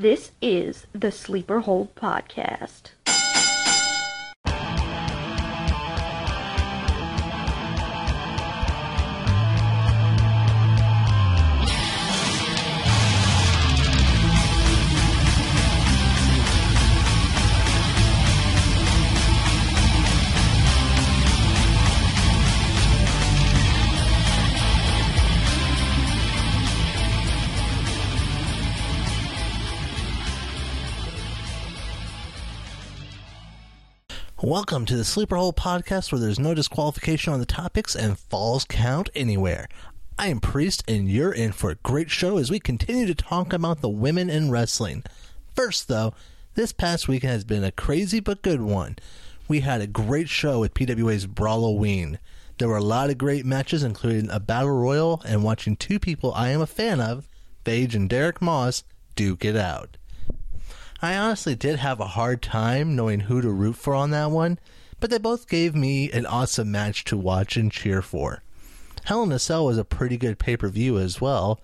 This is the Sleeper Hold Podcast. Welcome to the Sleeper Hold podcast where there's no disqualification on the topics and falls count anywhere. I am Priest and you're in for a great show as we continue to talk about the women in wrestling. First though, this past weekend has been a crazy but good one. We had a great show with PWA's Brawloween. There were a lot of great matches including a battle royal and watching two people I am a fan of, Paige and Derek Moss, duke it out. I honestly did have a hard time knowing who to root for on that one, but they both gave me an awesome match to watch and cheer for. Hell in a Cell was a pretty good pay per view as well.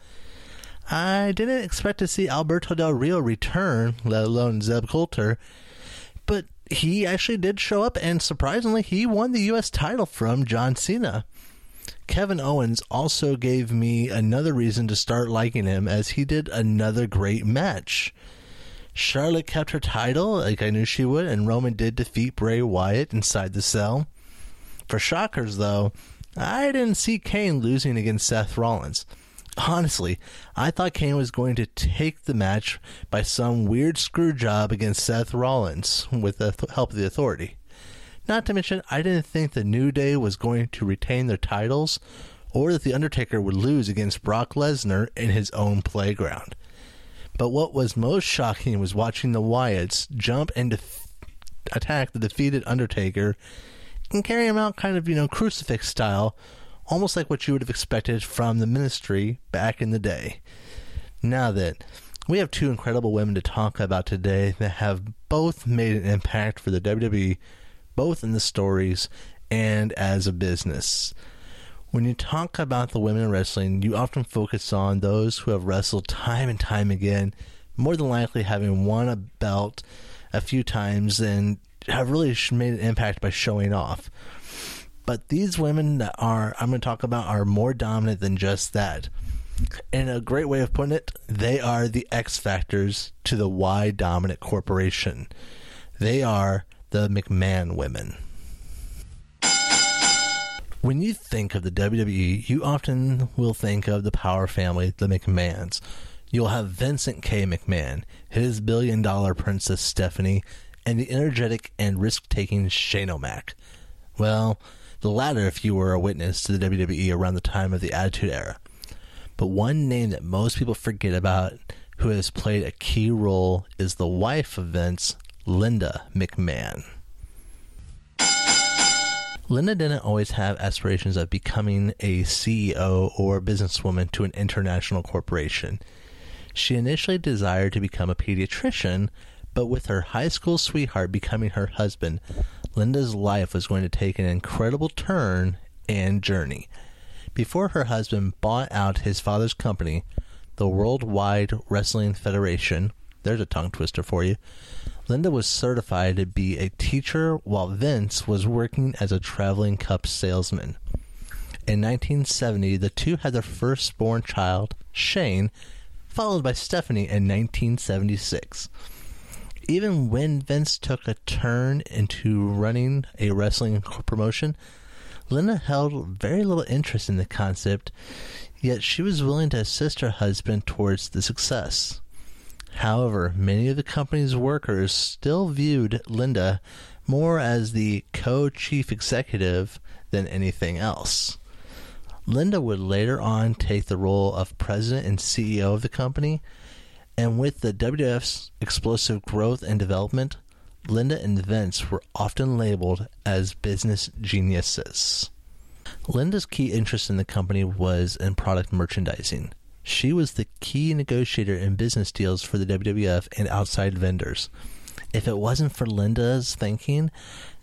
I didn't expect to see Alberto Del Rio return, let alone Zeb Colter, but he actually did show up, and surprisingly, he won the U.S. title from John Cena. Kevin Owens also gave me another reason to start liking him as he did another great match. Charlotte kept her title, like I knew she would, and Roman did defeat Bray Wyatt inside the cell. For shockers, though, I didn't see Kane losing against Seth Rollins. Honestly, I thought Kane was going to take the match by some weird screw job against Seth Rollins with the help of the authority. Not to mention, I didn't think the New Day was going to retain their titles or that The Undertaker would lose against Brock Lesnar in his own playground. But what was most shocking was watching the Wyatts jump and def- attack the defeated Undertaker and carry him out kind of, you know, crucifix style, almost like what you would have expected from the ministry back in the day. Now that we have two incredible women to talk about today that have both made an impact for the WWE, both in the stories and as a business. When you talk about the women in wrestling, you often focus on those who have wrestled time and time again, more than likely having won a belt a few times and have really made an impact by showing off. But these women that are I'm going to talk about are more dominant than just that. And a great way of putting it, they are the X factors to the Y dominant corporation. They are the McMahon women. When you think of the WWE, you often will think of the power family, the McMahons. You'll have Vincent K. McMahon, his billion dollar princess Stephanie, and the energetic and risk taking Shane O'Mac. Well, the latter if you were a witness to the WWE around the time of the Attitude Era. But one name that most people forget about who has played a key role is the wife of Vince, Linda McMahon. Linda didn't always have aspirations of becoming a CEO or businesswoman to an international corporation. She initially desired to become a pediatrician, but with her high school sweetheart becoming her husband, Linda's life was going to take an incredible turn and journey. Before her husband bought out his father's company, the Worldwide Wrestling Federation, there's a tongue twister for you, Linda was certified to be a teacher while Vince was working as a traveling cup salesman. In 1970, the two had their firstborn child, Shane, followed by Stephanie in 1976. Even when Vince took a turn into running a wrestling promotion, Linda held very little interest in the concept, yet she was willing to assist her husband towards the success. However, many of the company's workers still viewed Linda more as the co chief executive than anything else. Linda would later on take the role of president and CEO of the company, and with the WWF's explosive growth and development, Linda and Vince were often labeled as business geniuses. Linda's key interest in the company was in product merchandising. She was the key negotiator in business deals for the WWF and outside vendors. If it wasn't for Linda's thinking,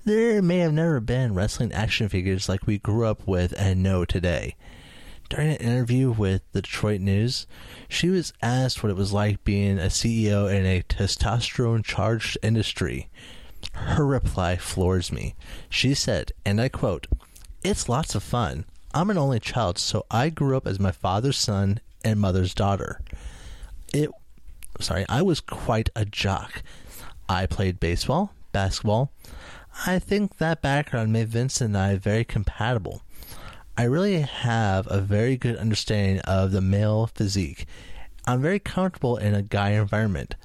there may have never been wrestling action figures like we grew up with and know today. During an interview with the Detroit News, she was asked what it was like being a CEO in a testosterone charged industry. Her reply floors me. She said, and I quote, It's lots of fun. I'm an only child, so I grew up as my father's son and mother's daughter. It sorry, I was quite a jock. I played baseball, basketball. I think that background made Vincent and I very compatible. I really have a very good understanding of the male physique. I'm very comfortable in a guy environment.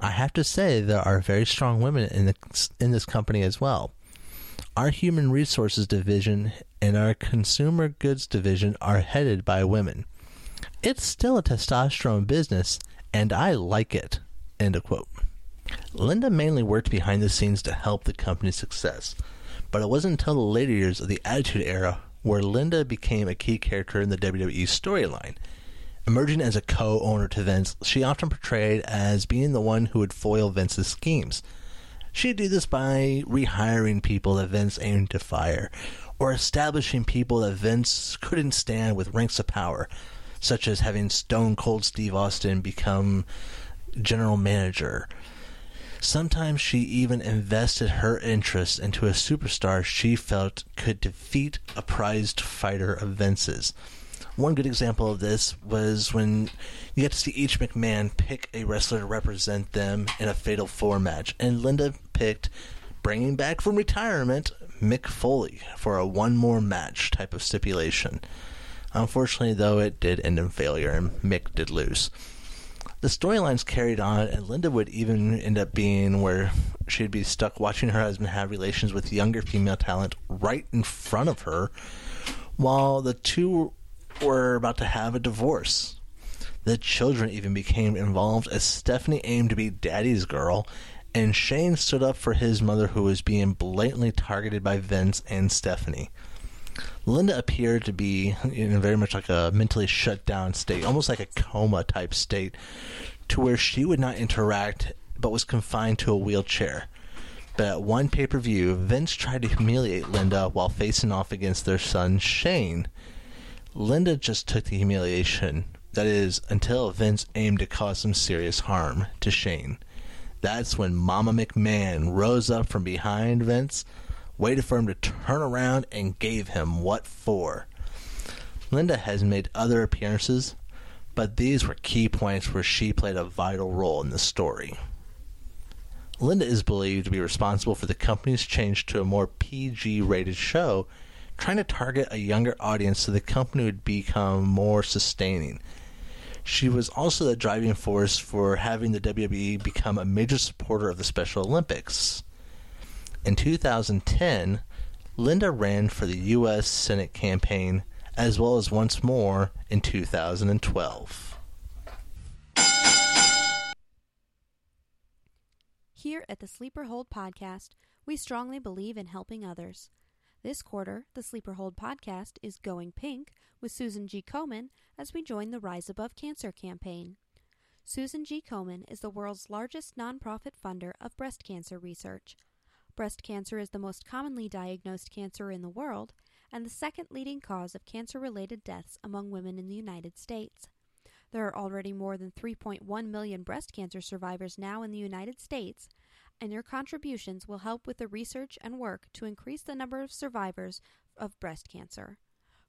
I have to say there are very strong women in the, in this company as well. Our human resources division and our consumer goods division are headed by women. It's still a testosterone business, and I like it. End of quote. Linda mainly worked behind the scenes to help the company's success, but it wasn't until the later years of the Attitude Era where Linda became a key character in the WWE storyline. Emerging as a co owner to Vince, she often portrayed as being the one who would foil Vince's schemes. She'd do this by rehiring people that Vince aimed to fire, or establishing people that Vince couldn't stand with ranks of power, such as having Stone Cold Steve Austin become general manager, Sometimes she even invested her interest into a superstar she felt could defeat a prized fighter of Vince's. One good example of this was when you get to see each McMahon pick a wrestler to represent them in a Fatal Four match, and Linda picked, bringing back from retirement, Mick Foley for a one more match type of stipulation. Unfortunately, though, it did end in failure, and Mick did lose the storylines carried on, and Linda would even end up being where she'd be stuck watching her husband have relations with younger female talent right in front of her, while the two were about to have a divorce. The children even became involved as Stephanie aimed to be daddy's girl, and Shane stood up for his mother who was being blatantly targeted by Vince and Stephanie. Linda appeared to be in very much like a mentally shut down state, almost like a coma type state, to where she would not interact but was confined to a wheelchair. But at one pay per view, Vince tried to humiliate Linda while facing off against their son Shane. Linda just took the humiliation, that is, until Vince aimed to cause some serious harm to Shane. That's when Mama McMahon rose up from behind Vince waited for him to turn around, and gave him what for. Linda has made other appearances, but these were key points where she played a vital role in the story. Linda is believed to be responsible for the company's change to a more PG rated show, trying to target a younger audience so the company would become more sustaining. She was also the driving force for having the WWE become a major supporter of the Special Olympics. In 2010, Linda ran for the U.S. Senate campaign as well as once more in 2012. Here at the Sleeper Hold podcast, we strongly believe in helping others. This quarter, the Sleeper Hold podcast is Going Pink with Susan G. Komen as we join the Rise Above Cancer campaign. Susan G. Komen is the world's largest nonprofit funder of breast cancer research. Breast cancer is the most commonly diagnosed cancer in the world and the second leading cause of cancer related deaths among women in the United States. There are already more than 3.1 million breast cancer survivors now in the United States, and your contributions will help with the research and work to increase the number of survivors of breast cancer.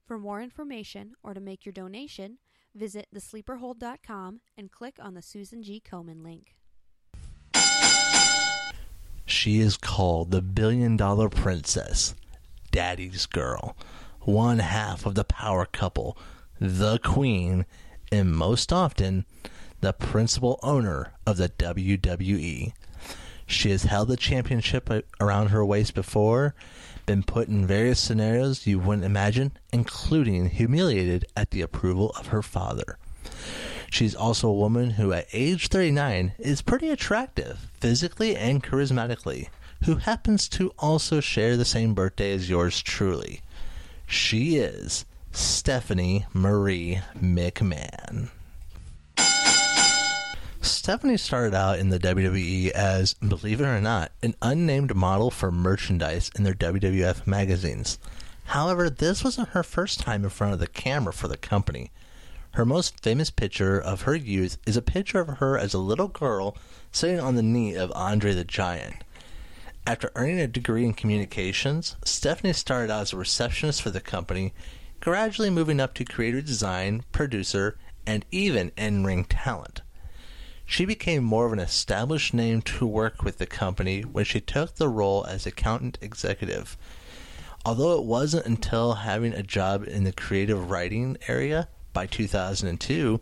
For more information or to make your donation, visit thesleeperhold.com and click on the Susan G. Komen link. She is called the Billion Dollar Princess, Daddy's Girl, one half of the power couple, the Queen, and most often, the principal owner of the WWE. She has held the championship around her waist before, been put in various scenarios you wouldn't imagine, including humiliated at the approval of her father. She's also a woman who, at age 39, is pretty attractive, physically and charismatically, who happens to also share the same birthday as yours truly. She is Stephanie Marie McMahon. Stephanie started out in the WWE as, believe it or not, an unnamed model for merchandise in their WWF magazines. However, this wasn't her first time in front of the camera for the company. Her most famous picture of her youth is a picture of her as a little girl sitting on the knee of Andre the Giant. After earning a degree in communications, Stephanie started out as a receptionist for the company, gradually moving up to creative design, producer, and even in ring talent. She became more of an established name to work with the company when she took the role as accountant executive. Although it wasn't until having a job in the creative writing area by 2002,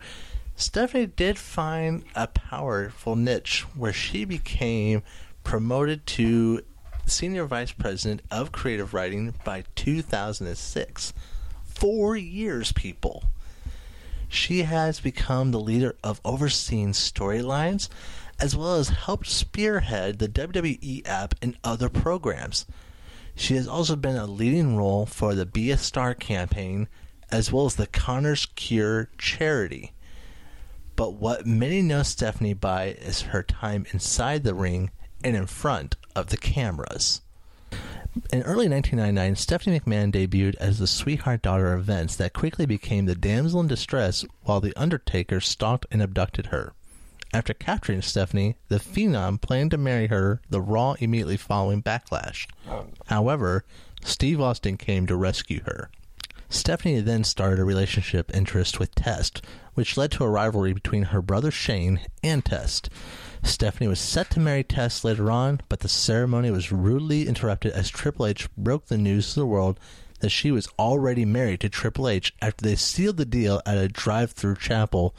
Stephanie did find a powerful niche where she became promoted to senior vice president of creative writing by 2006. Four years, people. She has become the leader of overseeing storylines as well as helped spearhead the WWE app and other programs. She has also been a leading role for the Be a Star campaign as well as the Connor's Cure charity. But what many know Stephanie by is her time inside the ring and in front of the cameras. In early 1999, Stephanie McMahon debuted as the sweetheart daughter of Vince that quickly became the damsel in distress while The Undertaker stalked and abducted her. After capturing Stephanie, the Phenom planned to marry her the Raw immediately following Backlash. Oh. However, Steve Austin came to rescue her. Stephanie then started a relationship interest with Test, which led to a rivalry between her brother Shane and Test. Stephanie was set to marry Test later on, but the ceremony was rudely interrupted as Triple H broke the news to the world that she was already married to Triple H after they sealed the deal at a drive-through chapel.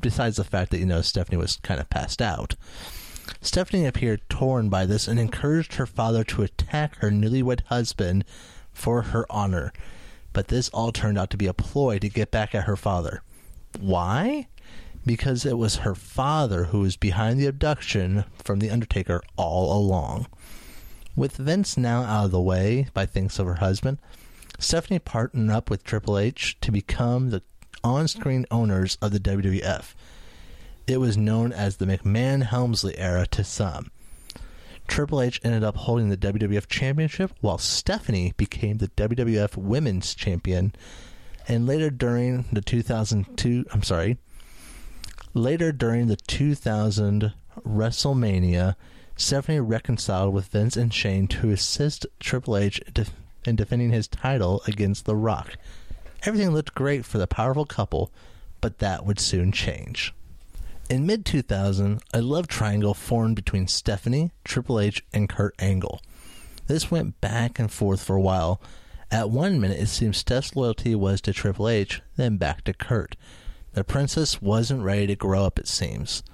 Besides the fact that you know Stephanie was kind of passed out. Stephanie appeared torn by this and encouraged her father to attack her newlywed husband for her honor but this all turned out to be a ploy to get back at her father. Why? Because it was her father who was behind the abduction from The Undertaker all along. With Vince now out of the way by thanks of her husband, Stephanie partnered up with Triple H to become the on screen owners of the WWF. It was known as the McMahon Helmsley era to some. Triple H ended up holding the WWF Championship, while Stephanie became the WWF Women's Champion. And later during the 2002, I'm sorry, later during the 2000 WrestleMania, Stephanie reconciled with Vince and Shane to assist Triple H in defending his title against The Rock. Everything looked great for the powerful couple, but that would soon change. In mid 2000, a love triangle formed between Stephanie, Triple H, and Kurt Angle. This went back and forth for a while. At one minute, it seemed Steph's loyalty was to Triple H, then back to Kurt. The princess wasn't ready to grow up, it seems.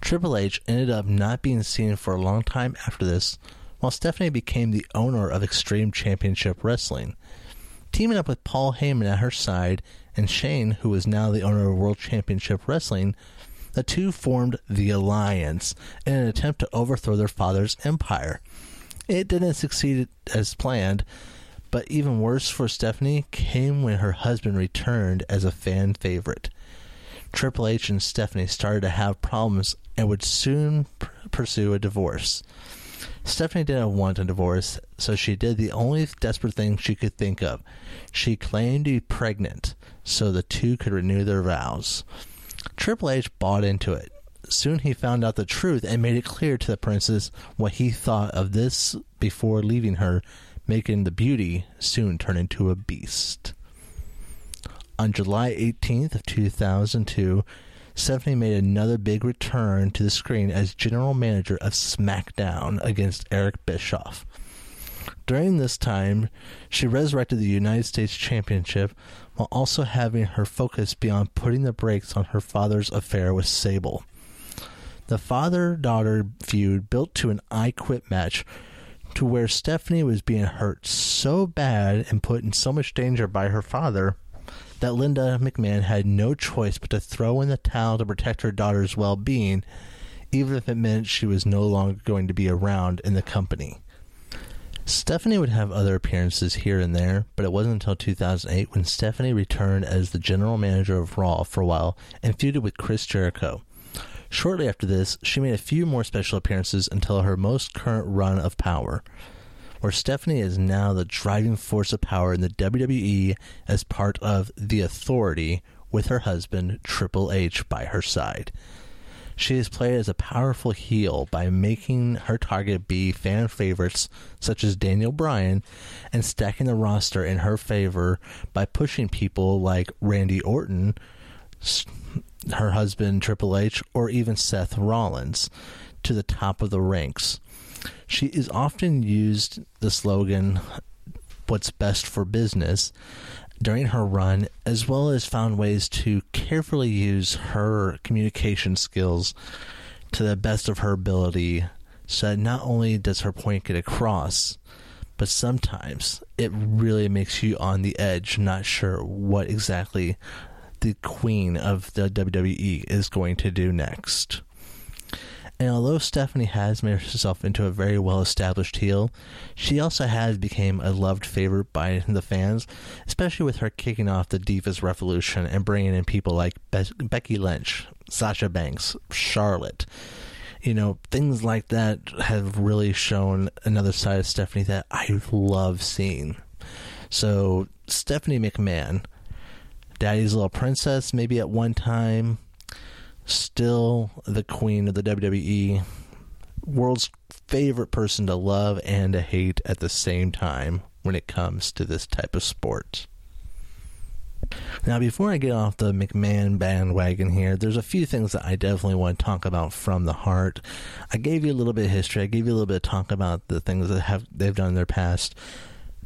Triple H ended up not being seen for a long time after this, while Stephanie became the owner of Extreme Championship Wrestling. Teaming up with Paul Heyman at her side and Shane, who was now the owner of World Championship Wrestling, the two formed the Alliance in an attempt to overthrow their father's empire. It didn't succeed as planned, but even worse for Stephanie came when her husband returned as a fan favorite. Triple H and Stephanie started to have problems and would soon pursue a divorce. Stephanie didn't want a divorce, so she did the only desperate thing she could think of. She claimed to be pregnant so the two could renew their vows. Triple H bought into it. Soon he found out the truth and made it clear to the princess what he thought of this before leaving her, making the beauty soon turn into a beast. On July 18th of 2002, Stephanie made another big return to the screen as general manager of SmackDown against Eric Bischoff. During this time, she resurrected the United States Championship while also having her focus be on putting the brakes on her father's affair with Sable. The father daughter feud built to an I Quit match to where Stephanie was being hurt so bad and put in so much danger by her father that Linda McMahon had no choice but to throw in the towel to protect her daughter's well being, even if it meant she was no longer going to be around in the company. Stephanie would have other appearances here and there, but it wasn't until 2008 when Stephanie returned as the general manager of Raw for a while and feuded with Chris Jericho. Shortly after this, she made a few more special appearances until her most current run of power. where Stephanie is now the driving force of power in the WWE as part of The Authority with her husband Triple H by her side. She is played as a powerful heel by making her target be fan favorites such as Daniel Bryan and stacking the roster in her favor by pushing people like Randy Orton, her husband Triple H, or even Seth Rollins to the top of the ranks. She is often used the slogan, What's best for business, during her run, as well as found ways to carefully use her communication skills to the best of her ability so that not only does her point get across, but sometimes it really makes you on the edge, not sure what exactly the queen of the WWE is going to do next. And although Stephanie has made herself into a very well established heel, she also has become a loved favorite by the fans, especially with her kicking off the Divas Revolution and bringing in people like Be- Becky Lynch, Sasha Banks, Charlotte. You know, things like that have really shown another side of Stephanie that I love seeing. So, Stephanie McMahon, Daddy's Little Princess, maybe at one time, still the queen of the WWE, world's favorite person to love and to hate at the same time when it comes to this type of sport. Now, before I get off the McMahon bandwagon here, there's a few things that I definitely want to talk about from the heart. I gave you a little bit of history. I gave you a little bit of talk about the things that have they've done in their past.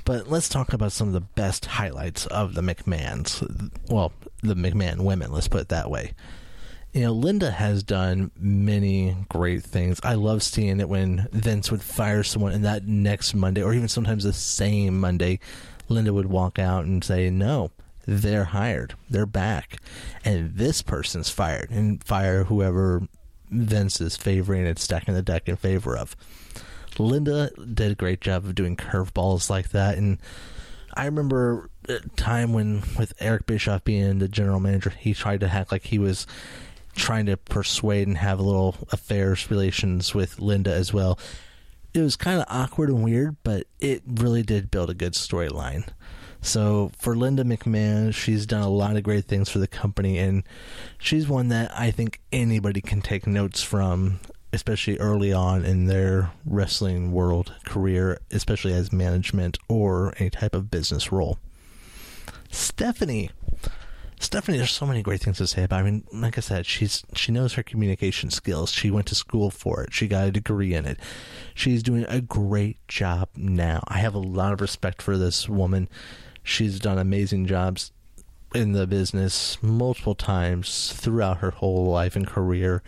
But let's talk about some of the best highlights of the McMahons. Well, the McMahon women, let's put it that way you know, Linda has done many great things. I love seeing it when Vince would fire someone and that next Monday, or even sometimes the same Monday, Linda would walk out and say, No, they're hired. They're back. And this person's fired and fire whoever Vince is favoring and stacking the deck in favor of. Linda did a great job of doing curveballs like that. And I remember a time when, with Eric Bischoff being the general manager, he tried to act like he was trying to persuade and have a little affairs relations with Linda as well. It was kind of awkward and weird, but it really did build a good storyline. So for Linda McMahon, she's done a lot of great things for the company, and she's one that I think anybody can take notes from, especially early on in their wrestling world career, especially as management or any type of business role. Stephanie Stephanie, there's so many great things to say about. I mean, like I said, she's she knows her communication skills. She went to school for it. She got a degree in it. She's doing a great job now. I have a lot of respect for this woman. She's done amazing jobs in the business multiple times throughout her whole life and career.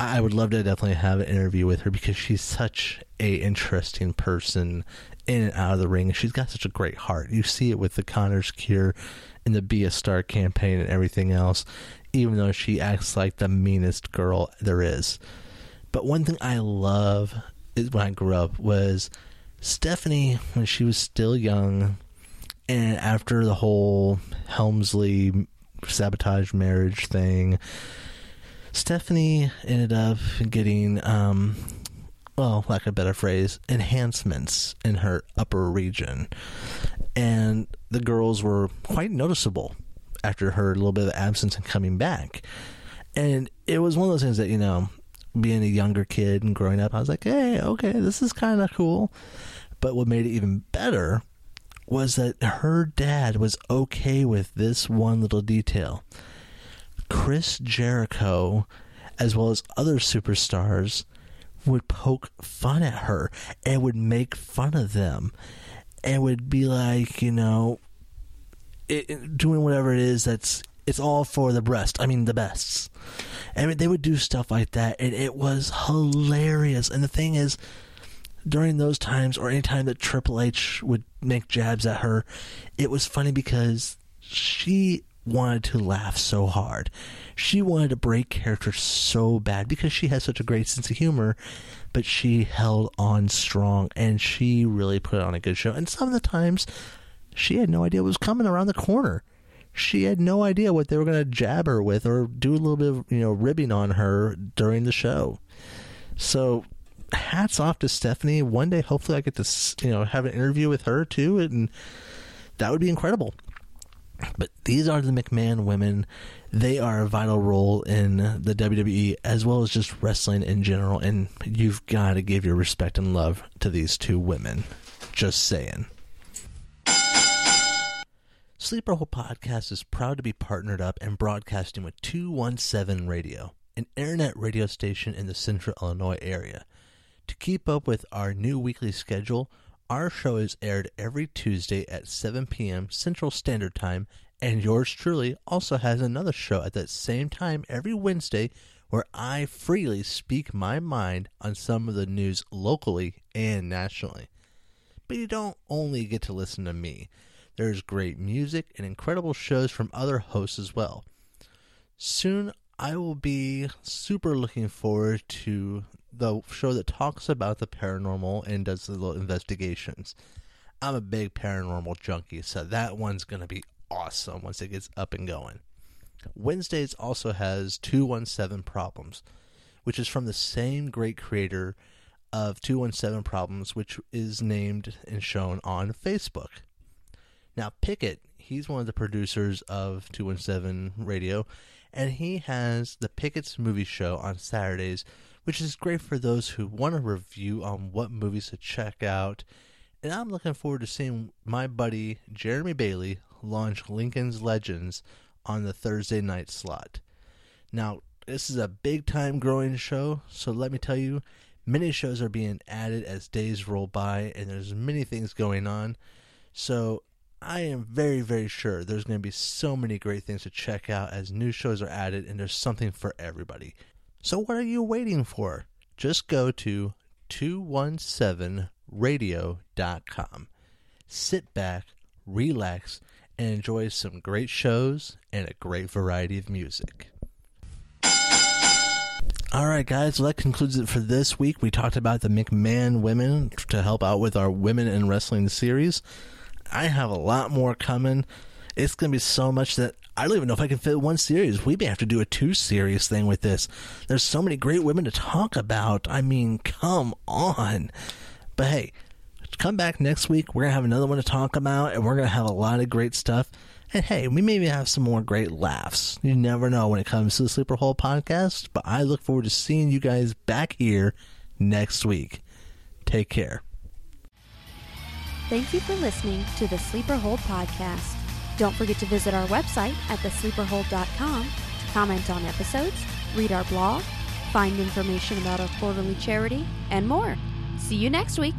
I would love to definitely have an interview with her because she's such a interesting person in and out of the ring. She's got such a great heart. You see it with the Connor's Cure and the Be a Star campaign and everything else, even though she acts like the meanest girl there is. But one thing I love is when I grew up was Stephanie when she was still young and after the whole Helmsley sabotage marriage thing, Stephanie ended up getting um, well, like a better phrase, enhancements in her upper region. And the girls were quite noticeable after her little bit of absence and coming back. And it was one of those things that, you know, being a younger kid and growing up, I was like, hey, okay, this is kind of cool. But what made it even better was that her dad was okay with this one little detail. Chris Jericho, as well as other superstars, would poke fun at her and would make fun of them and would be like, you know, it, doing whatever it is that's it's all for the breast. I mean, the bests. And they would do stuff like that, and it was hilarious. And the thing is, during those times, or any time that Triple H would make jabs at her, it was funny because she wanted to laugh so hard. She wanted to break character so bad because she has such a great sense of humor, but she held on strong and she really put on a good show. And some of the times, she had no idea what was coming around the corner. She had no idea what they were going to jab her with or do a little bit of, you know, ribbing on her during the show. So hats off to Stephanie. One day, hopefully, I get to you know have an interview with her too, and that would be incredible. But these are the McMahon women. They are a vital role in the WWE as well as just wrestling in general. And you've got to give your respect and love to these two women. Just saying. Sleeper Hold Podcast is proud to be partnered up and broadcasting with 217 Radio, an internet radio station in the central Illinois area. To keep up with our new weekly schedule, our show is aired every Tuesday at 7 p.m. Central Standard Time, and yours truly also has another show at that same time every Wednesday where I freely speak my mind on some of the news locally and nationally. But you don't only get to listen to me. There's great music and incredible shows from other hosts as well. Soon I will be super looking forward to the show that talks about the paranormal and does the little investigations. I'm a big paranormal junkie, so that one's going to be awesome once it gets up and going. Wednesdays also has 217 Problems, which is from the same great creator of 217 Problems, which is named and shown on Facebook. Now, Pickett, he's one of the producers of 217 Radio, and he has the Pickett's Movie Show on Saturdays which is great for those who want a review on what movies to check out. And I'm looking forward to seeing my buddy Jeremy Bailey launch Lincoln's Legends on the Thursday night slot. Now, this is a big time growing show, so let me tell you, many shows are being added as days roll by, and there's many things going on. So I am very, very sure there's going to be so many great things to check out as new shows are added, and there's something for everybody. So what are you waiting for? Just go to 217radio.com. Sit back, relax, and enjoy some great shows and a great variety of music. All right, guys, well, that concludes it for this week. We talked about the McMahon women to help out with our Women in Wrestling series. I have a lot more coming. It's going to be so much that I don't even know if I can fit one series. We may have to do a two series thing with this. There's so many great women to talk about. I mean, come on. But hey, come back next week. We're going to have another one to talk about, and we're going to have a lot of great stuff. And hey, we maybe have some more great laughs. You never know when it comes to the Sleeper Hold podcast, but I look forward to seeing you guys back here next week. Take care. Thank you for listening to the Sleeper Hold podcast. Don't forget to visit our website at thesleeperhold.com to comment on episodes, read our blog, find information about our quarterly charity, and more. See you next week.